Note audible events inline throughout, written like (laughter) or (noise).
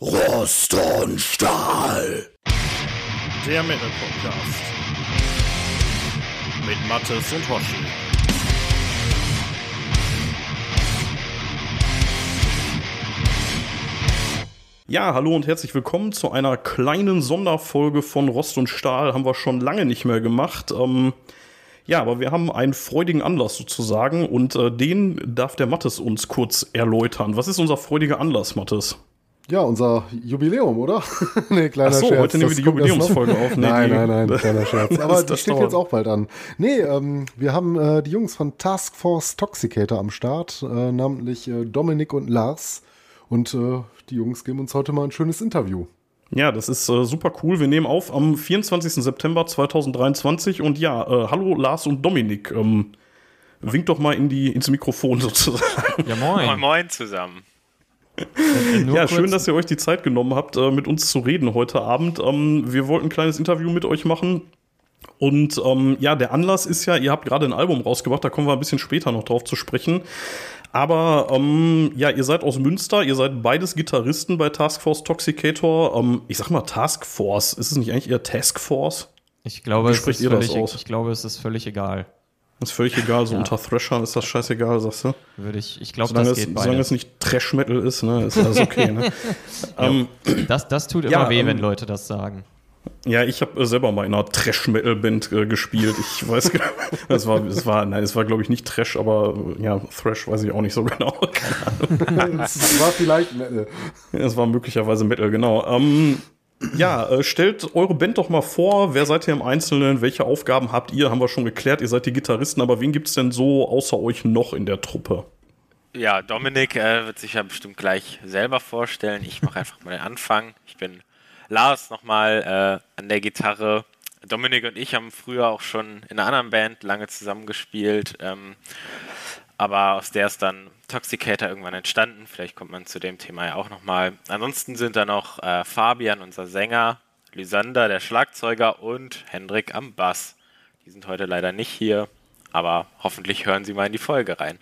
Rost und Stahl. Der Metal Podcast. Mit Mattes und Hoshi. Ja, hallo und herzlich willkommen zu einer kleinen Sonderfolge von Rost und Stahl. Haben wir schon lange nicht mehr gemacht. Ähm, ja, aber wir haben einen freudigen Anlass sozusagen und äh, den darf der Mattes uns kurz erläutern. Was ist unser freudiger Anlass, Mattes? Ja, unser Jubiläum, oder? (laughs) nee, kleiner Ach so, Scherz. heute nehmen wir die Jubiläumsfolge auf. Nee, nein, nein, nein, kleiner (laughs) Scherz. Aber Das- die das steht dauert. jetzt auch bald an. Nee, ähm, wir haben äh, die Jungs von Task Force Toxicator am Start, äh, namentlich äh, Dominik und Lars. Und äh, die Jungs geben uns heute mal ein schönes Interview. Ja, das ist äh, super cool. Wir nehmen auf am 24. September 2023 und ja, äh, hallo Lars und Dominik. Ähm, winkt doch mal in die, ins Mikrofon (laughs) sozusagen. Ja, Moin, moin. moin zusammen. Nur ja, kurz- schön, dass ihr euch die Zeit genommen habt, äh, mit uns zu reden heute Abend. Ähm, wir wollten ein kleines Interview mit euch machen. Und ähm, ja, der Anlass ist ja, ihr habt gerade ein Album rausgebracht, da kommen wir ein bisschen später noch drauf zu sprechen. Aber ähm, ja, ihr seid aus Münster, ihr seid beides Gitarristen bei Task Force Toxicator. Ähm, ich sag mal Task Force, ist es nicht eigentlich eher Task Force? Ich glaube, Wie es spricht ist ihr das völlig, aus? ich glaube, es ist völlig egal. Ist völlig egal, so Ja. unter Thrashern ist das scheißegal, sagst du? Würde ich, ich glaube, das es, geht solange es nicht Trash-Metal ist, ne, ist alles okay. ne? (laughs) ähm, Das, das tut immer Ja, weh, ähm, wenn Leute das sagen. ja, ich habe äh, selber mal in einer Trash-Metal-Band äh, gespielt. Ich (laughs) weiß genau, es war, es war, nein, es war glaube ich nicht Trash, aber äh, ja, Thrash weiß ich auch nicht so genau. (laughs) Es war vielleicht Metal. es war möglicherweise Metal, genau. Ähm, ja, äh, stellt eure Band doch mal vor. Wer seid ihr im Einzelnen? Welche Aufgaben habt ihr? Haben wir schon geklärt. Ihr seid die Gitarristen, aber wen gibt's denn so außer euch noch in der Truppe? Ja, Dominik äh, wird sich ja bestimmt gleich selber vorstellen. Ich mache einfach mal den Anfang. Ich bin Lars nochmal äh, an der Gitarre. Dominik und ich haben früher auch schon in einer anderen Band lange zusammengespielt. Ähm, aber aus der ist dann Toxicator irgendwann entstanden. Vielleicht kommt man zu dem Thema ja auch nochmal. Ansonsten sind da noch äh, Fabian, unser Sänger, Lysander, der Schlagzeuger und Hendrik am Bass. Die sind heute leider nicht hier, aber hoffentlich hören sie mal in die Folge rein.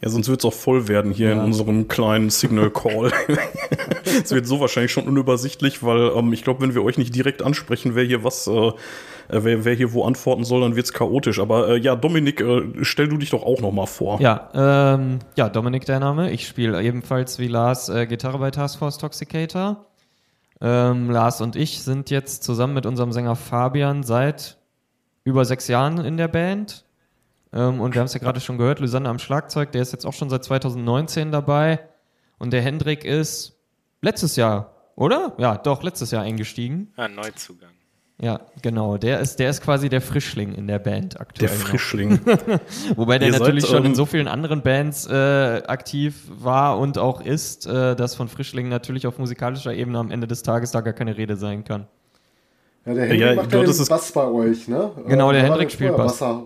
Ja, sonst wird's auch voll werden hier in unserem kleinen Signal (laughs) Call. Es wird so wahrscheinlich schon unübersichtlich, weil ähm, ich glaube, wenn wir euch nicht direkt ansprechen, wer hier was, äh, äh, wer, wer hier wo antworten soll, dann wird's chaotisch. Aber äh, ja, Dominik, äh, stell du dich doch auch noch mal vor. Ja, ähm, ja, Dominik der Name. Ich spiele ebenfalls wie Lars äh, Gitarre bei Task Force Toxicator. Ähm, Lars und ich sind jetzt zusammen mit unserem Sänger Fabian seit über sechs Jahren in der Band. Ähm, und wir haben es ja gerade schon gehört, Lysander am Schlagzeug, der ist jetzt auch schon seit 2019 dabei. Und der Hendrik ist letztes Jahr, oder? Ja, doch, letztes Jahr eingestiegen. Ja, Neuzugang. Ja, genau. Der ist, der ist quasi der Frischling in der Band aktuell. Der. Frischling. (laughs) Wobei der Ihr natürlich schon in so vielen anderen Bands äh, aktiv war und auch ist, äh, dass von Frischling natürlich auf musikalischer Ebene am Ende des Tages da gar keine Rede sein kann. Ja, der Hendrik Ja, macht ja den Bass bei euch, ne? Genau, der da war Hendrik spielt Bass. Basser.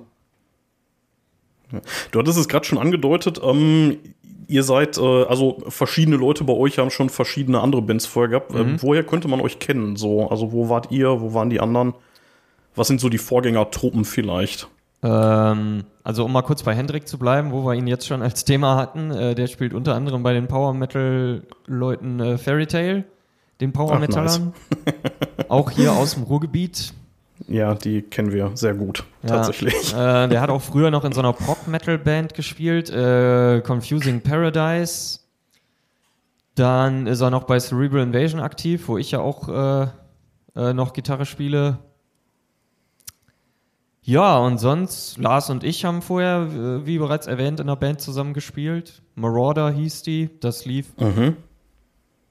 Du hattest es gerade schon angedeutet, ähm, ihr seid, äh, also verschiedene Leute bei euch haben schon verschiedene andere Bands vorher gehabt. Mhm. Ähm, woher könnte man euch kennen? So, also wo wart ihr, wo waren die anderen? Was sind so die Vorgängertruppen vielleicht? Ähm, also um mal kurz bei Hendrik zu bleiben, wo wir ihn jetzt schon als Thema hatten, äh, der spielt unter anderem bei den Power Metal Leuten äh, Fairy Tale, den Power Metallern. (laughs) auch hier aus dem Ruhrgebiet. Ja, die kennen wir sehr gut, Ja, tatsächlich. (laughs) Äh, der hat auch früher noch in so einer Pop-Metal-Band gespielt, äh, Confusing Paradise. Dann ist er noch bei Cerebral Invasion aktiv, wo ich ja auch äh, äh, noch Gitarre spiele. Ja, und sonst, Lars und ich haben vorher, äh, wie bereits erwähnt, in einer Band zusammen gespielt. Marauder hieß die, das lief. Mhm.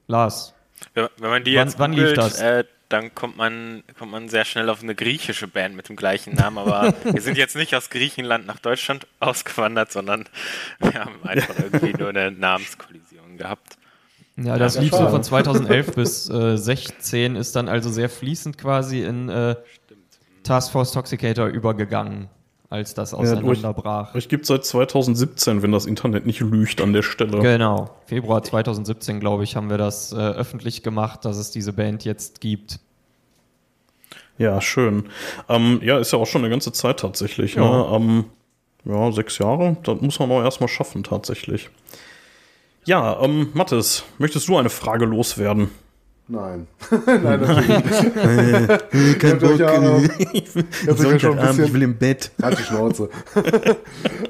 Lars. Wenn, wenn man die Wann- jetzt wann lief googelt, das? Dann kommt man, kommt man sehr schnell auf eine griechische Band mit dem gleichen Namen. Aber (laughs) wir sind jetzt nicht aus Griechenland nach Deutschland ausgewandert, sondern wir haben einfach irgendwie nur eine Namenskollision gehabt. Ja, das Ja, lief so von (laughs) 2011 bis äh, 16, ist dann also sehr fließend quasi in äh, Task Force Toxicator übergegangen, als das auseinanderbrach. Euch gibt seit 2017, wenn das Internet nicht lügt an der Stelle. Genau, Februar 2017, glaube ich, haben wir das äh, öffentlich gemacht, dass es diese Band jetzt gibt. Ja, schön. Ähm, ja, ist ja auch schon eine ganze Zeit tatsächlich. Ja. Ne? Ähm, ja, sechs Jahre, das muss man auch erstmal schaffen tatsächlich. Ja, ähm, Mathis, möchtest du eine Frage loswerden? Nein. (laughs) Nein, natürlich nicht. (laughs) Kein ja, ähm, ich, (laughs) ihr habt euch ja schon ein bisschen- im Bett. Halt die Schnauze.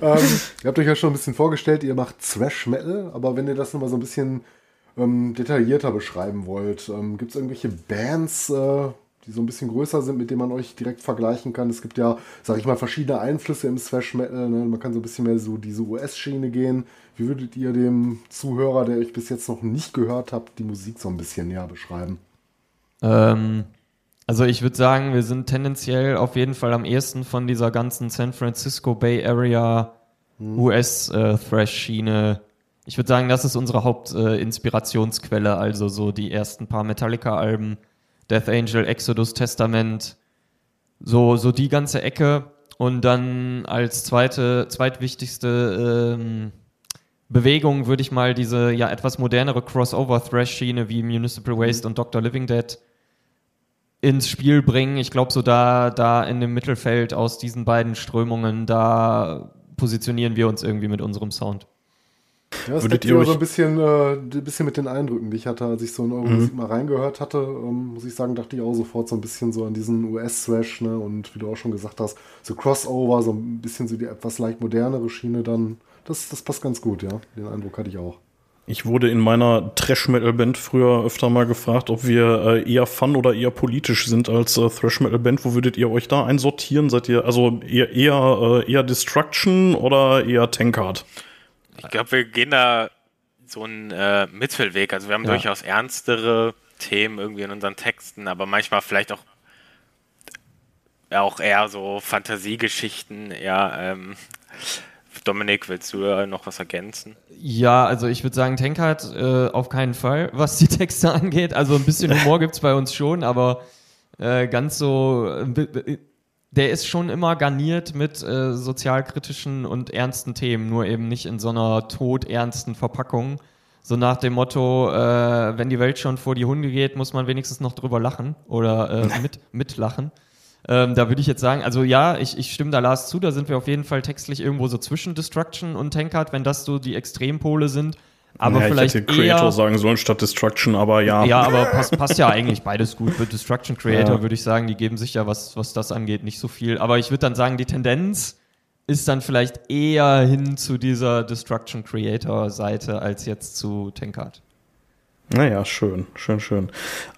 ähm, ihr habt euch ja schon ein bisschen vorgestellt, ihr macht Thrash Metal, aber wenn ihr das nochmal so ein bisschen ähm, detaillierter beschreiben wollt, ähm, gibt es irgendwelche Bands, äh, die so ein bisschen größer sind, mit denen man euch direkt vergleichen kann? Es gibt ja, sag ich mal, verschiedene Einflüsse im Thrash Metal. Ne? Man kann so ein bisschen mehr so diese US-Schiene gehen. Wie würdet ihr dem Zuhörer, der euch bis jetzt noch nicht gehört habt, die Musik so ein bisschen näher beschreiben? Ähm, also ich würde sagen, wir sind tendenziell auf jeden Fall am ehesten von dieser ganzen San Francisco Bay Area US-Thrash-Schiene. ich würde sagen, das ist unsere Hauptinspirationsquelle, äh, also so die ersten paar Metallica-Alben, Death Angel, Exodus, Testament, so, so die ganze Ecke. Und dann als zweite, zweitwichtigste ähm, Bewegung würde ich mal diese ja etwas modernere Crossover-Thrash-Schiene wie Municipal Waste und Dr. Living Dead ins Spiel bringen. Ich glaube, so da, da in dem Mittelfeld aus diesen beiden Strömungen, da positionieren wir uns irgendwie mit unserem Sound. Ja, das Würdet deckt ihr so ein bisschen, äh, ein bisschen mit den Eindrücken, die ich hatte, als ich so in eure Musik mal reingehört hatte, ähm, muss ich sagen, dachte ich auch sofort so ein bisschen so an diesen US-Thrash, ne? Und wie du auch schon gesagt hast, so Crossover, so ein bisschen so die etwas leicht modernere Schiene dann. Das, das passt ganz gut, ja. Den Eindruck hatte ich auch. Ich wurde in meiner Trash-Metal-Band früher öfter mal gefragt, ob wir äh, eher fun oder eher politisch sind als äh, Thrash-Metal-Band. Wo würdet ihr euch da einsortieren? Seid ihr also eher eher, äh, eher Destruction oder eher Tankard? Ich glaube, wir gehen da so einen äh, Mittelweg. Also wir haben Ja. durchaus ernstere Themen irgendwie in unseren Texten, aber manchmal vielleicht auch ja, auch eher so Fantasiegeschichten. Ja, ähm, Dominik, willst du äh, noch was ergänzen? Ja, also ich würde sagen, Tankard äh, auf keinen Fall, (laughs) was die Texte angeht. Also ein bisschen (laughs) Humor gibt's bei uns schon, aber äh, ganz so, äh, der ist schon immer garniert mit äh, sozialkritischen und ernsten Themen, nur eben nicht in so einer todernsten Verpackung. So nach dem Motto, wenn die Welt schon vor die Hunde geht, muss man wenigstens noch drüber lachen oder (laughs) mit, mitlachen. Ähm, da würde ich jetzt sagen, also ja, ich, ich stimme da Lars zu, da sind wir auf jeden Fall textlich irgendwo so zwischen Destruction und Tankard, wenn das so die Extrempole sind. Aber ja, vielleicht ich hätte Creator eher, sagen sollen statt Destruction, aber ja. ja, aber passt, passt ja eigentlich beides gut. Mit Destruction Creator Ja. würde ich sagen, die geben sich ja, was, was das angeht, nicht so viel. Aber ich würde dann sagen, die Tendenz ist dann vielleicht eher hin zu dieser Destruction Creator Seite als jetzt zu Tankard. Naja, schön, schön, schön.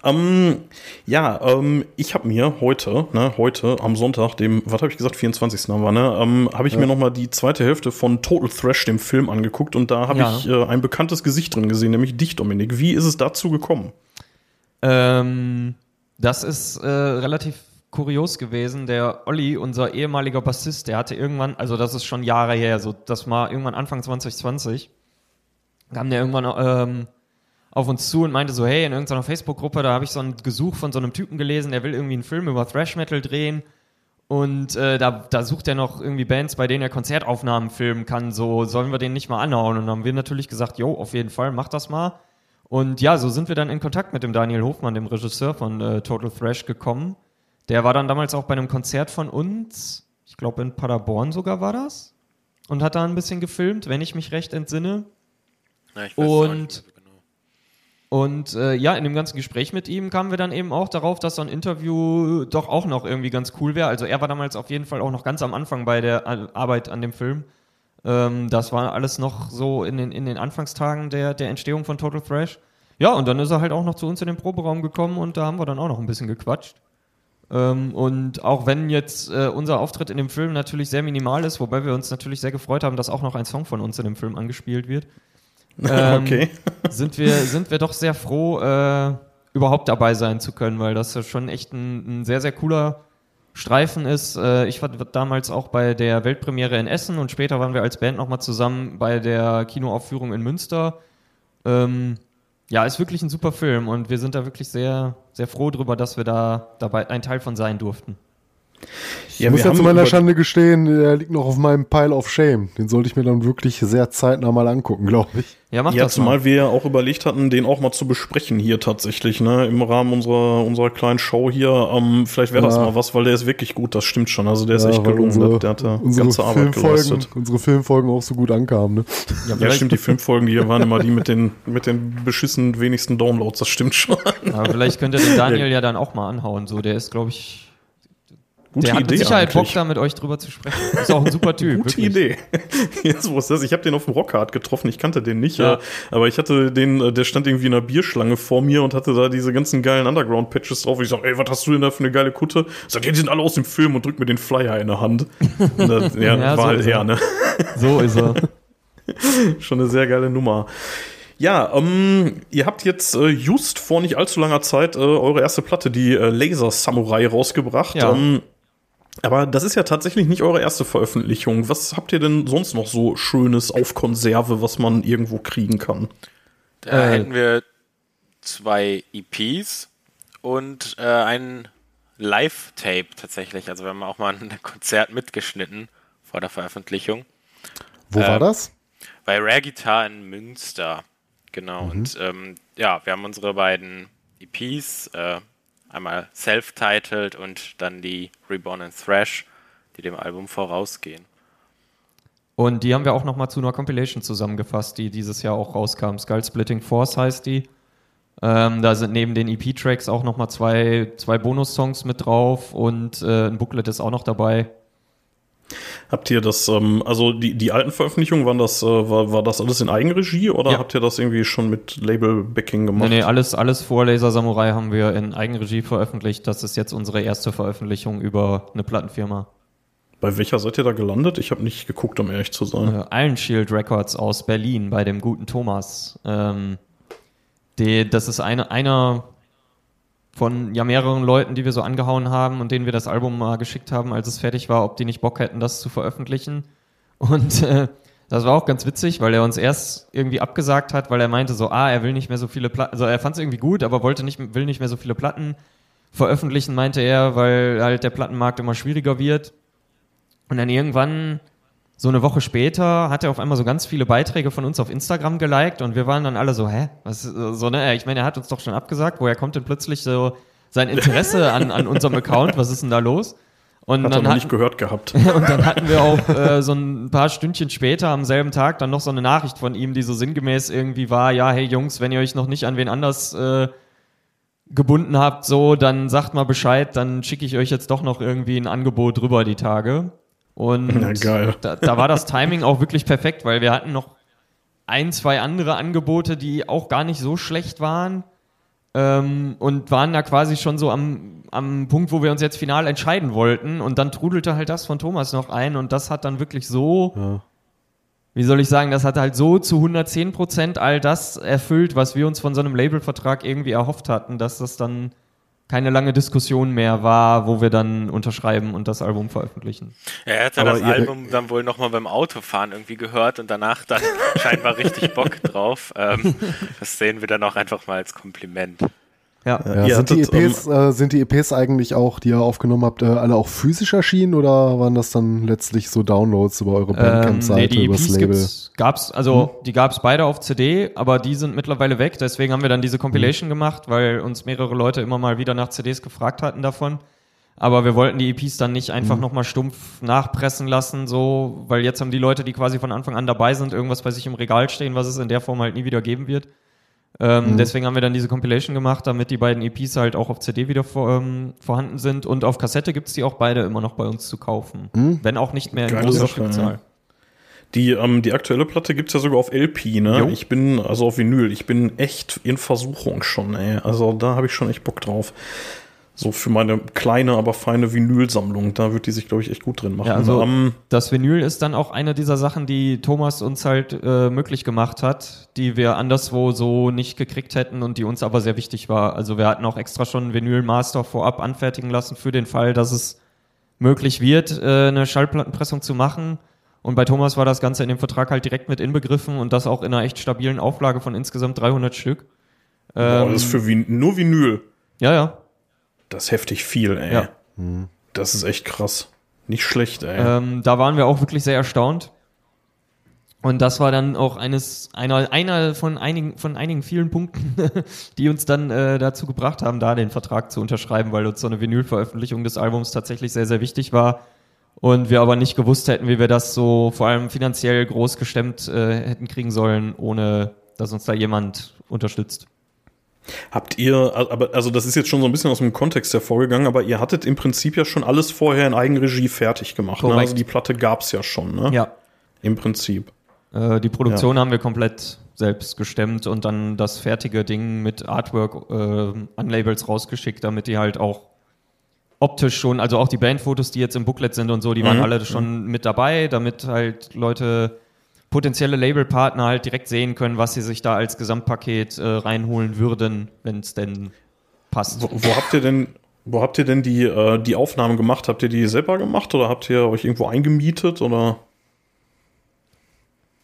Ähm, ja, ähm, ich habe mir heute, ne, heute am Sonntag, dem, was habe ich gesagt, 24. haben wir, ne, ähm, habe ich mir noch mal die zweite Hälfte von Total Thrash, dem Film, angeguckt und da habe Ja. ich äh, ein bekanntes Gesicht drin gesehen, nämlich dich, Dominik. Wie ist es dazu gekommen? Ähm, das ist äh, relativ kurios gewesen. Der Olli, unser ehemaliger Bassist, der hatte irgendwann, also das ist schon Jahre her, so das war irgendwann Anfang 2020, kam der irgendwann ähm, auf uns zu und meinte so, hey, in irgendeiner Facebook-Gruppe, da habe ich so ein Gesuch von so einem Typen gelesen, der will irgendwie einen Film über Thrash Metal drehen. Und äh, da, da sucht er noch irgendwie Bands, bei denen er Konzertaufnahmen filmen kann. So, sollen wir den nicht mal anhauen? Und dann haben wir natürlich gesagt, jo, auf jeden Fall, mach das mal. Und ja, so sind wir dann in Kontakt mit dem Daniel Hofmann, dem Regisseur von äh, Total Thrash, gekommen. Der war dann damals auch bei einem Konzert von uns, ich glaube in Paderborn sogar war das, und hat da ein bisschen gefilmt, wenn ich mich recht entsinne. Ja, ich weiß Und- nicht mehr so genau. Und äh, ja, in dem ganzen Gespräch mit ihm kamen wir dann eben auch darauf, dass so ein Interview doch auch noch irgendwie ganz cool wäre. Also er war damals auf jeden Fall auch noch ganz am Anfang bei der Ar- Arbeit an dem Film. Ähm, das war alles noch so in den, in den Anfangstagen der, der Entstehung von Total Thrash. Ja, und dann ist er halt auch noch zu uns in den Proberaum gekommen und da haben wir dann auch noch ein bisschen gequatscht. Ähm, und auch wenn jetzt äh, unser Auftritt in dem Film natürlich sehr minimal ist, wobei wir uns natürlich sehr gefreut haben, dass auch noch ein Song von uns in dem Film angespielt wird, ähm, (laughs) okay. sind wir, sind wir doch sehr froh, äh, überhaupt dabei sein zu können, weil das ja schon echt ein, ein sehr, sehr cooler Streifen ist. Äh, ich war damals auch bei der Weltpremiere in Essen und später waren wir als Band nochmal zusammen bei der Kinoaufführung in Münster. Ähm, ja, ist wirklich ein super Film und wir sind da wirklich sehr, sehr froh drüber, dass wir da dabei ein Teil von sein durften. Ich Ja, muss wir ja zu meiner Schande gestehen, der liegt noch auf meinem Pile of Shame. Den sollte ich mir dann wirklich sehr zeitnah mal angucken, glaube ich. Ja, mach Ja, das mal. zumal wir ja auch überlegt hatten, den auch mal zu besprechen hier tatsächlich, ne, im Rahmen unserer, unserer kleinen Show hier. Ähm, vielleicht wäre das Ja. mal was, weil der ist wirklich gut, das stimmt schon. Also der ist Ja, echt gelungen, unsere, der hat da unsere ganze Arbeit Filmfolgen, geleistet. unsere Filmfolgen auch so gut ankamen. Ne? ja, stimmt, die Filmfolgen, die waren immer die mit den, mit den beschissen wenigsten Downloads, das stimmt schon. aber (laughs) vielleicht könnt ihr den Daniel ja dann auch mal anhauen. So, der ist, glaube ich, Gute der hat Idee mit Sicherheit Bock, eigentlich. da mit euch drüber zu sprechen. Ist auch ein super Typ. Gute wirklich. Idee. (laughs) Jetzt, wo ist das? Ich habe den auf dem Rockhard getroffen. Ich kannte den nicht, Ja. aber ich hatte den, äh, der stand irgendwie in einer Bierschlange vor mir und hatte da diese ganzen geilen Underground-Patches drauf. Ich sag, ey, was hast du denn da für eine geile Kutte? Sagt, ja, die sind alle aus dem Film und drückt mir den Flyer in der Hand. (laughs) Das, ja, Ja, war so halt ist er, er. ne? So ist er. (laughs) Schon eine sehr geile Nummer. Ja, ähm, ihr habt jetzt äh, just vor nicht allzu langer Zeit äh, eure erste Platte, die äh, Laser Samurai, rausgebracht. Ja. Ähm, aber das ist ja tatsächlich nicht eure erste Veröffentlichung. Was habt ihr denn sonst noch so Schönes auf Konserve, was man irgendwo kriegen kann? Da Äh. hätten wir zwei EPs und äh, ein Live-Tape tatsächlich. Also wir haben auch mal ein (laughs) Konzert mitgeschnitten vor der Veröffentlichung. Wo Äh, war das? Bei Rare Guitar in Münster. Genau. Und ähm, ja, wir haben unsere beiden EPs, äh, einmal self-titled und dann die Reborn and Thrash, die dem Album vorausgehen. Und die haben wir auch noch mal zu einer Compilation zusammengefasst, die dieses Jahr auch rauskam. Skull Splitting Force heißt die. Ähm, da sind neben den EP-Tracks auch noch mal zwei, zwei Bonus-Songs mit drauf und äh, ein Booklet ist auch noch dabei. Habt ihr das, ähm, also die, die alten Veröffentlichungen, waren das, äh, war, war das alles in Eigenregie oder Ja. habt ihr das irgendwie schon mit Label-Backing Nee, gemacht? nee, alles, alles vor Laser Samurai haben wir in Eigenregie veröffentlicht. Das ist jetzt unsere erste Veröffentlichung über eine Plattenfirma. Bei welcher seid ihr da gelandet? Ich habe nicht geguckt, um ehrlich zu sein. Äh, Iron Shield Records aus Berlin bei dem guten Thomas. Ähm, die, das ist eine, einer von ja mehreren Leuten, die wir so angehauen haben und denen wir das Album mal geschickt haben, als es fertig war, ob die nicht Bock hätten, das zu veröffentlichen. Und äh, das war auch ganz witzig, weil er uns erst irgendwie abgesagt hat, weil er meinte so, ah, er will nicht mehr so viele Platten, also er fand es irgendwie gut, aber wollte nicht, will nicht mehr so viele Platten veröffentlichen, meinte er, weil halt der Plattenmarkt immer schwieriger wird. Und dann irgendwann, so eine Woche später, hat er auf einmal so ganz viele Beiträge von uns auf Instagram geliked und wir waren dann alle so, hä? Was, so, ne? Ich meine, er hat uns doch schon abgesagt, woher kommt denn plötzlich so sein Interesse (laughs) an, an unserem Account? Was ist denn da los? Und Hat er dann, noch hat, nicht gehört gehabt. (laughs) und dann hatten wir auch äh, so ein paar Stündchen später am selben Tag dann noch so eine Nachricht von ihm, die so sinngemäß irgendwie war, ja, hey Jungs, wenn ihr euch noch nicht an wen anders äh, gebunden habt, so, dann sagt mal Bescheid, dann schicke ich euch jetzt doch noch irgendwie ein Angebot rüber die Tage. Und Na. Da, da war das Timing auch wirklich perfekt, weil wir hatten noch ein, zwei andere Angebote, die auch gar nicht so schlecht waren. Ähm, und waren da quasi schon so am, am Punkt, wo wir uns jetzt final entscheiden wollten. Und dann trudelte halt das von Thomas noch ein und das hat dann wirklich so, wie soll ich sagen, das hat halt so zu 110 Prozent all das erfüllt, was wir uns von so einem Labelvertrag irgendwie erhofft hatten, dass das dann keine lange Diskussion mehr war, wo wir dann unterschreiben und das Album veröffentlichen. Ja, er hatte Aber das Album dann wohl nochmal beim Autofahren irgendwie gehört und danach dann (laughs) scheinbar richtig Bock drauf. Ähm, das sehen wir dann auch einfach mal als Kompliment. Ja. Ja, ihr sind, die hattet, ähm, EPs, äh, sind die EPs eigentlich auch, die ihr aufgenommen habt, äh, alle auch physisch erschienen oder waren das dann letztlich so Downloads über eure Ähm, Bandcamp-Seite, nee, die übers EPs Label? gab's, also die gab's beide auf CD, aber die sind mittlerweile weg. Deswegen haben wir dann diese Compilation gemacht, weil uns mehrere Leute immer mal wieder nach CDs gefragt hatten davon. Aber wir wollten die EPs dann nicht einfach nochmal stumpf nachpressen lassen, so, weil jetzt haben die Leute, die quasi von Anfang an dabei sind, irgendwas bei sich im Regal stehen, was es in der Form halt nie wieder geben wird. Ähm, Deswegen haben wir dann diese Compilation gemacht, damit die beiden EPs halt auch auf CD wieder vor, ähm, vorhanden sind. Und auf Kassette gibt's die auch beide immer noch bei uns zu kaufen. Wenn auch nicht mehr in Geile großer Sache, Stückzahl. ja. Die, ähm, die aktuelle Platte gibt's ja sogar auf LP, ne? Jo. Ich bin, also auf Vinyl, ich bin echt in Versuchung schon, ey. Also da habe ich schon echt Bock drauf. So für meine kleine, aber feine Vinylsammlung, da wird die sich, glaube ich, echt gut drin machen. Ja, also Ähm, das Vinyl ist dann auch eine dieser Sachen, die Thomas uns halt äh, möglich gemacht hat, die wir anderswo so nicht gekriegt hätten und die uns aber sehr wichtig war. Also wir hatten auch extra schon einen Vinyl-Master vorab anfertigen lassen für den Fall, dass es möglich wird, äh, eine Schallplattenpressung zu machen. Und bei Thomas war das Ganze in dem Vertrag halt direkt mit inbegriffen und das auch in einer echt stabilen Auflage von insgesamt 300 Stück. boah, Ähm, das ist für Vin nur Vinyl. ja, ja. Das ist heftig viel, ey. Ja. Das Das ist echt krass. Nicht schlecht, ey. Ähm, da waren wir auch wirklich sehr erstaunt. Und das war dann auch eines, einer, einer von einigen, von einigen vielen Punkten, (laughs) die uns dann äh, dazu gebracht haben, da den Vertrag zu unterschreiben, weil uns so eine Vinylveröffentlichung des Albums tatsächlich sehr, sehr wichtig war. Und wir aber nicht gewusst hätten, wie wir das so vor allem finanziell groß gestemmt äh, hätten kriegen sollen, ohne dass uns da jemand unterstützt. Habt ihr, aber also das ist jetzt schon so ein bisschen aus dem Kontext hervorgegangen, aber ihr hattet im Prinzip ja schon alles vorher in Eigenregie fertig gemacht. Ne? Also die Platte gab's ja schon, ne? Ja. Im Prinzip. Äh, die Produktion haben wir komplett selbst gestemmt und dann das fertige Ding mit Artwork äh, an Labels rausgeschickt, damit die halt auch optisch schon, also auch die Bandfotos, die jetzt im Booklet sind und so, die waren Mhm. alle schon mit dabei, damit halt Leute, potenzielle Labelpartner halt direkt sehen können, was sie sich da als Gesamtpaket äh, reinholen würden, wenn es denn passt. Wo, wo habt ihr denn, wo habt ihr denn die, äh, die Aufnahmen gemacht? Habt ihr die selber gemacht oder habt ihr euch irgendwo eingemietet oder?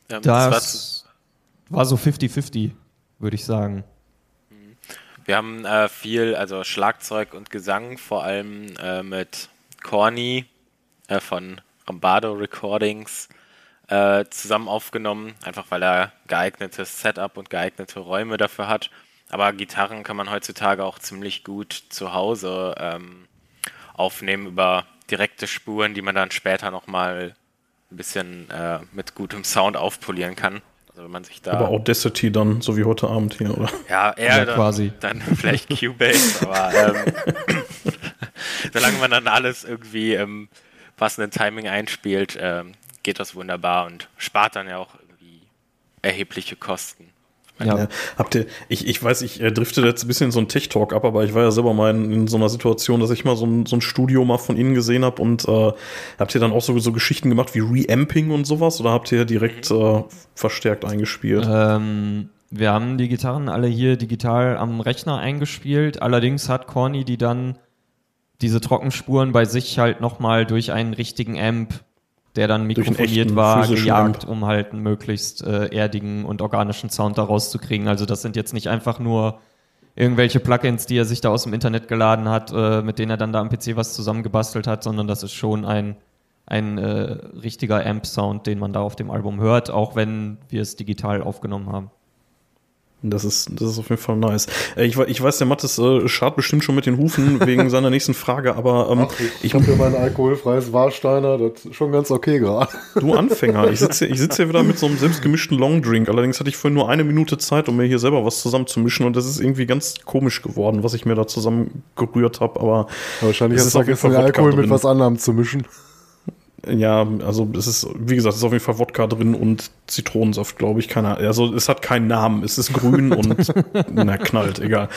Ähm, das war so 50-50, würde ich sagen. Wir haben äh, viel, also Schlagzeug und Gesang, vor allem äh, mit Corny äh, von Rambardo Recordings äh, zusammen aufgenommen, einfach weil er geeignetes Setup und geeignete Räume dafür hat. Aber Gitarren kann man heutzutage auch ziemlich gut zu Hause ähm, aufnehmen über direkte Spuren, die man dann später nochmal ein bisschen äh, mit gutem Sound aufpolieren kann. Also wenn man sich da Aber Audacity dann, so wie heute Abend hier, oder? ja, eher Ja, dann, quasi. dann vielleicht Cubase, aber ähm, (laughs) solange man dann alles irgendwie im passenden Timing einspielt, ähm, geht das wunderbar und spart dann ja auch irgendwie erhebliche Kosten. Ja. Ja. Habt ihr, ich, ich weiß, ich äh, drifte jetzt ein bisschen in so ein Tech-Talk ab, aber ich war ja selber mal in, in so einer Situation, dass ich mal so ein, so ein Studio mal von innen gesehen habe und äh, habt ihr dann auch so, so Geschichten gemacht wie Reamping und sowas oder habt ihr direkt äh, verstärkt eingespielt? Ähm, wir haben die Gitarren alle hier digital am Rechner eingespielt. Allerdings hat Corny die dann diese Trockenspuren bei sich halt nochmal durch einen richtigen Amp, der dann mikrofoniert war, gejagt, um halt einen möglichst äh, erdigen und organischen Sound da rauszukriegen. Also das sind jetzt nicht einfach nur irgendwelche Plugins, die er sich da aus dem Internet geladen hat, äh, mit denen er dann da am PC was zusammengebastelt hat, sondern das ist schon ein, ein äh, richtiger Amp-Sound, den man da auf dem Album hört, auch wenn wir es digital aufgenommen haben. Das ist, das ist auf jeden Fall nice. Äh, ich, ich weiß, der Mattes äh, schart bestimmt schon mit den Hufen (laughs) wegen seiner nächsten Frage, aber ähm, Ach, ich habe hier mein alkoholfreies Warsteiner, das ist schon ganz okay gerade. du Anfänger, ich sitze ich sitz hier wieder mit so einem selbstgemischten Longdrink. Allerdings hatte ich vorhin nur eine Minute Zeit, um mir hier selber was zusammenzumischen und das ist irgendwie ganz komisch geworden, was ich mir da zusammengerührt habe. Aber Wahrscheinlich Es hast ist du vergessen, den Alkohol mit drin. was anderem zu mischen. Ja, also es ist, wie gesagt, es ist auf jeden Fall Wodka drin und Zitronensaft, glaube ich. Keine Ahnung. Also es hat keinen Namen. Es ist grün und (laughs) na, knallt, egal.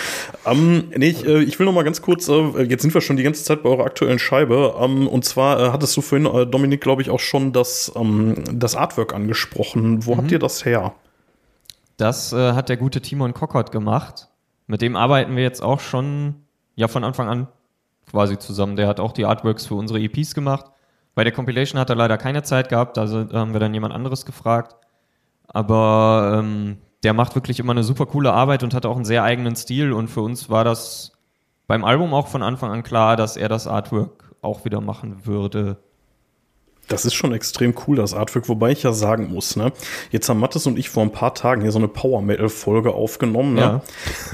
Ähm, nee, ich, äh, ich will noch mal ganz kurz, äh, jetzt sind wir schon die ganze Zeit bei eurer aktuellen Scheibe. Ähm, und zwar äh, hattest du vorhin, äh, Dominik, glaube ich, auch schon das, ähm, das Artwork angesprochen. Wo habt ihr das her? Das äh, hat der gute Timon Cockert gemacht. Mit dem arbeiten wir jetzt auch schon, ja, von Anfang an quasi zusammen. Der hat auch die Artworks für unsere EPs gemacht. Bei der Compilation hat er leider keine Zeit gehabt, also haben wir dann jemand anderes gefragt. Aber ähm, der macht wirklich immer eine super coole Arbeit und hat auch einen sehr eigenen Stil. Und für uns war das beim Album auch von Anfang an klar, dass er das Artwork auch wieder machen würde. Das ist schon extrem cool, das Artwork, wobei ich ja sagen muss, ne, jetzt haben Mattes und ich vor ein paar Tagen hier so eine Power Metal Folge aufgenommen, ne? Ja.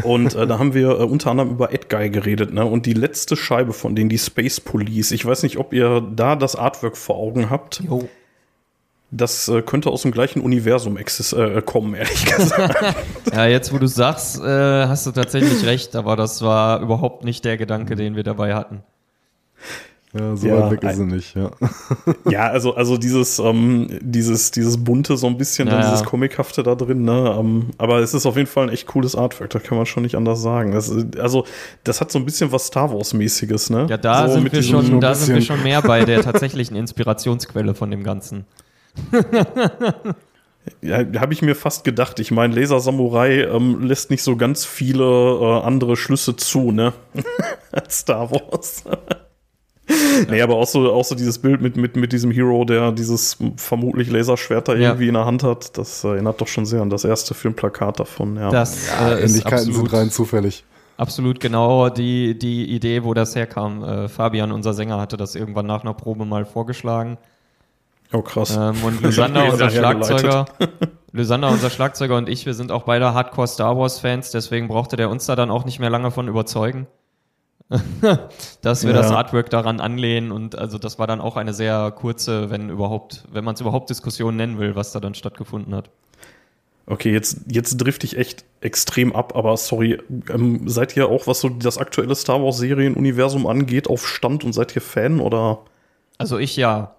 Und äh, da haben wir äh, unter anderem über Edguy geredet, ne? Und die letzte Scheibe von denen, die Space Police, ich weiß nicht, ob ihr da das Artwork vor Augen habt. Jo. Das äh, könnte aus dem gleichen Universum exis äh, kommen, ehrlich (laughs) gesagt. Ja, jetzt wo du sagst, äh, hast du tatsächlich recht, aber das war überhaupt nicht der Gedanke, den wir dabei hatten. Ja, so Ja, weit weg ist sie ein- nicht, ja. (laughs) ja, also, also dieses, ähm, dieses, dieses bunte so ein bisschen, dann Ja, ja. dieses Comichafte da drin, ne? Ähm, aber es ist auf jeden Fall ein echt cooles Artwork, da kann man schon nicht anders sagen. Das, also, das hat so ein bisschen was Star Wars-mäßiges, ne? Ja, da so sind mit wir schon, da sind wir schon mehr bei der tatsächlichen Inspirationsquelle von dem Ganzen. (laughs) Ja, habe ich mir fast gedacht. Ich meine, Laser Samurai ähm, lässt nicht so ganz viele äh, andere Schlüsse zu, ne? Als (laughs) Star Wars. (laughs) nee, aber auch so, auch so dieses Bild mit, mit, mit diesem Hero, der dieses vermutlich Laserschwert da Ja. irgendwie in der Hand hat, das erinnert doch schon sehr an das erste Filmplakat davon, ja. Das äh, ist Ähnlichkeiten absolut, sind rein zufällig. absolut genau die, die Idee, wo das herkam. Äh, Fabian, unser Sänger, hatte das irgendwann nach einer Probe mal vorgeschlagen. Oh, krass. Ähm, und (laughs) Lysander, unser. Schlagzeuger, (laughs) Lysander, unser Schlagzeuger und ich, wir sind auch beide Hardcore Star Wars Fans, deswegen brauchte der uns da dann auch nicht mehr lange von überzeugen, (laughs) dass wir Ja. das Artwork daran anlehnen und also das war dann auch eine sehr kurze, wenn überhaupt, wenn man es überhaupt Diskussion nennen will, was da dann stattgefunden hat. Okay, jetzt, jetzt drifte ich echt extrem ab, aber sorry, ähm, seid ihr auch, was so das aktuelle Star Wars Serienuniversum angeht, auf Stand und seid ihr Fan oder? Also ich ja,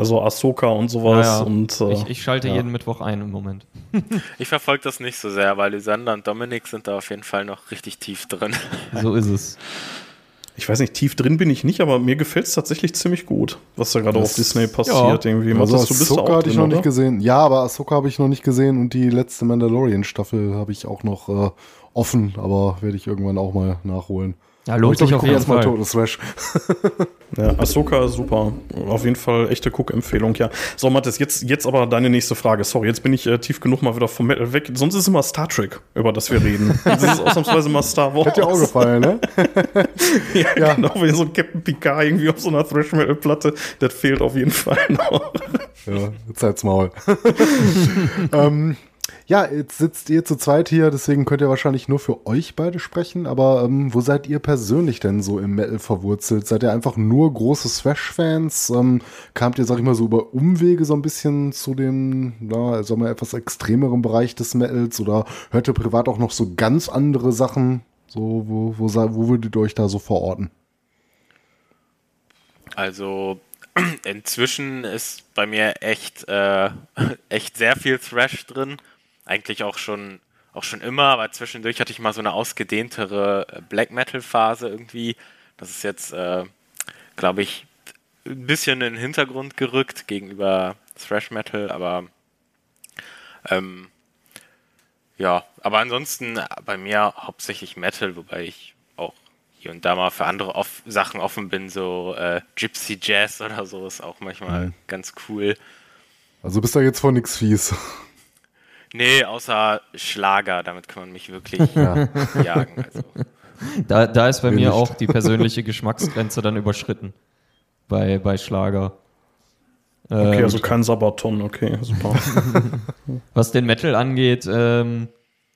Also Ahsoka und sowas Ja, ja. und äh, ich, ich schalte ja. jeden Mittwoch ein im Moment. (laughs) Ich verfolge das nicht so sehr, weil Lysander und Dominik sind da auf jeden Fall noch richtig tief drin. So ist es. Ich weiß nicht, tief drin bin ich nicht, aber mir gefällt es tatsächlich ziemlich gut, was da gerade auf Disney passiert. Irgendwie. Also Matthias, du bist Ahsoka hatte ich noch nicht oder? gesehen. Ja, aber Ahsoka habe ich noch nicht gesehen und die letzte Mandalorian-Staffel habe ich auch noch äh, offen, aber werde ich irgendwann auch mal nachholen. Ja, lohnt sich ich auf jeden erstmal Fall. Totes Thrash. (laughs) Ja, Ahsoka super. Auf jeden Fall echte Cook-Empfehlung, ja. So, Mathis, jetzt, jetzt aber deine nächste Frage. Sorry, jetzt bin ich äh, tief genug mal wieder vom Metal weg. Sonst ist es immer Star Trek, über das wir reden. (laughs) Jetzt ist es ausnahmsweise mal Star Wars. Hat dir auch gefallen, ne? (laughs) ja, Ja. genau, wie so ein Captain Picard irgendwie auf so einer Thrash-Metal-Platte. Das fehlt auf jeden Fall noch. Ja, jetzt halt's Maul. ähm, ja, jetzt sitzt ihr zu zweit hier, deswegen könnt ihr wahrscheinlich nur für euch beide sprechen, aber ähm, wo seid ihr persönlich denn so im Metal verwurzelt? Seid ihr einfach nur große Thrash-Fans? Ähm, kamt ihr, sag ich mal, so über Umwege so ein bisschen zu dem, ja, sagen wir, etwas extremeren Bereich des Metals oder hört ihr privat auch noch so ganz andere Sachen? So, wo, wo, wo würdet ihr euch da so verorten? Also (clears throat) inzwischen ist bei mir echt, äh, (laughs) echt sehr viel Thrash drin. Eigentlich auch schon, auch schon immer, aber zwischendurch hatte ich mal so eine ausgedehntere äh, Black Metal Phase irgendwie. Das ist jetzt, äh, glaube ich, ein bisschen in den Hintergrund gerückt gegenüber Thrash Metal, aber ähm, ja, aber ansonsten bei mir hauptsächlich Metal, wobei ich auch hier und da mal für andere off Sachen offen bin, so äh, Gypsy Jazz oder so ist auch manchmal Mhm. ganz cool. Also bist du jetzt vor nix fies. Nee, außer Schlager, damit kann man mich wirklich Ja. jagen. Also. Da, da ist bei Mir mir nicht. auch die persönliche Geschmacksgrenze dann überschritten. Bei, bei Schlager. Okay, Ähm, also kein Sabaton, okay, super. (laughs) Was den Metal angeht, ähm,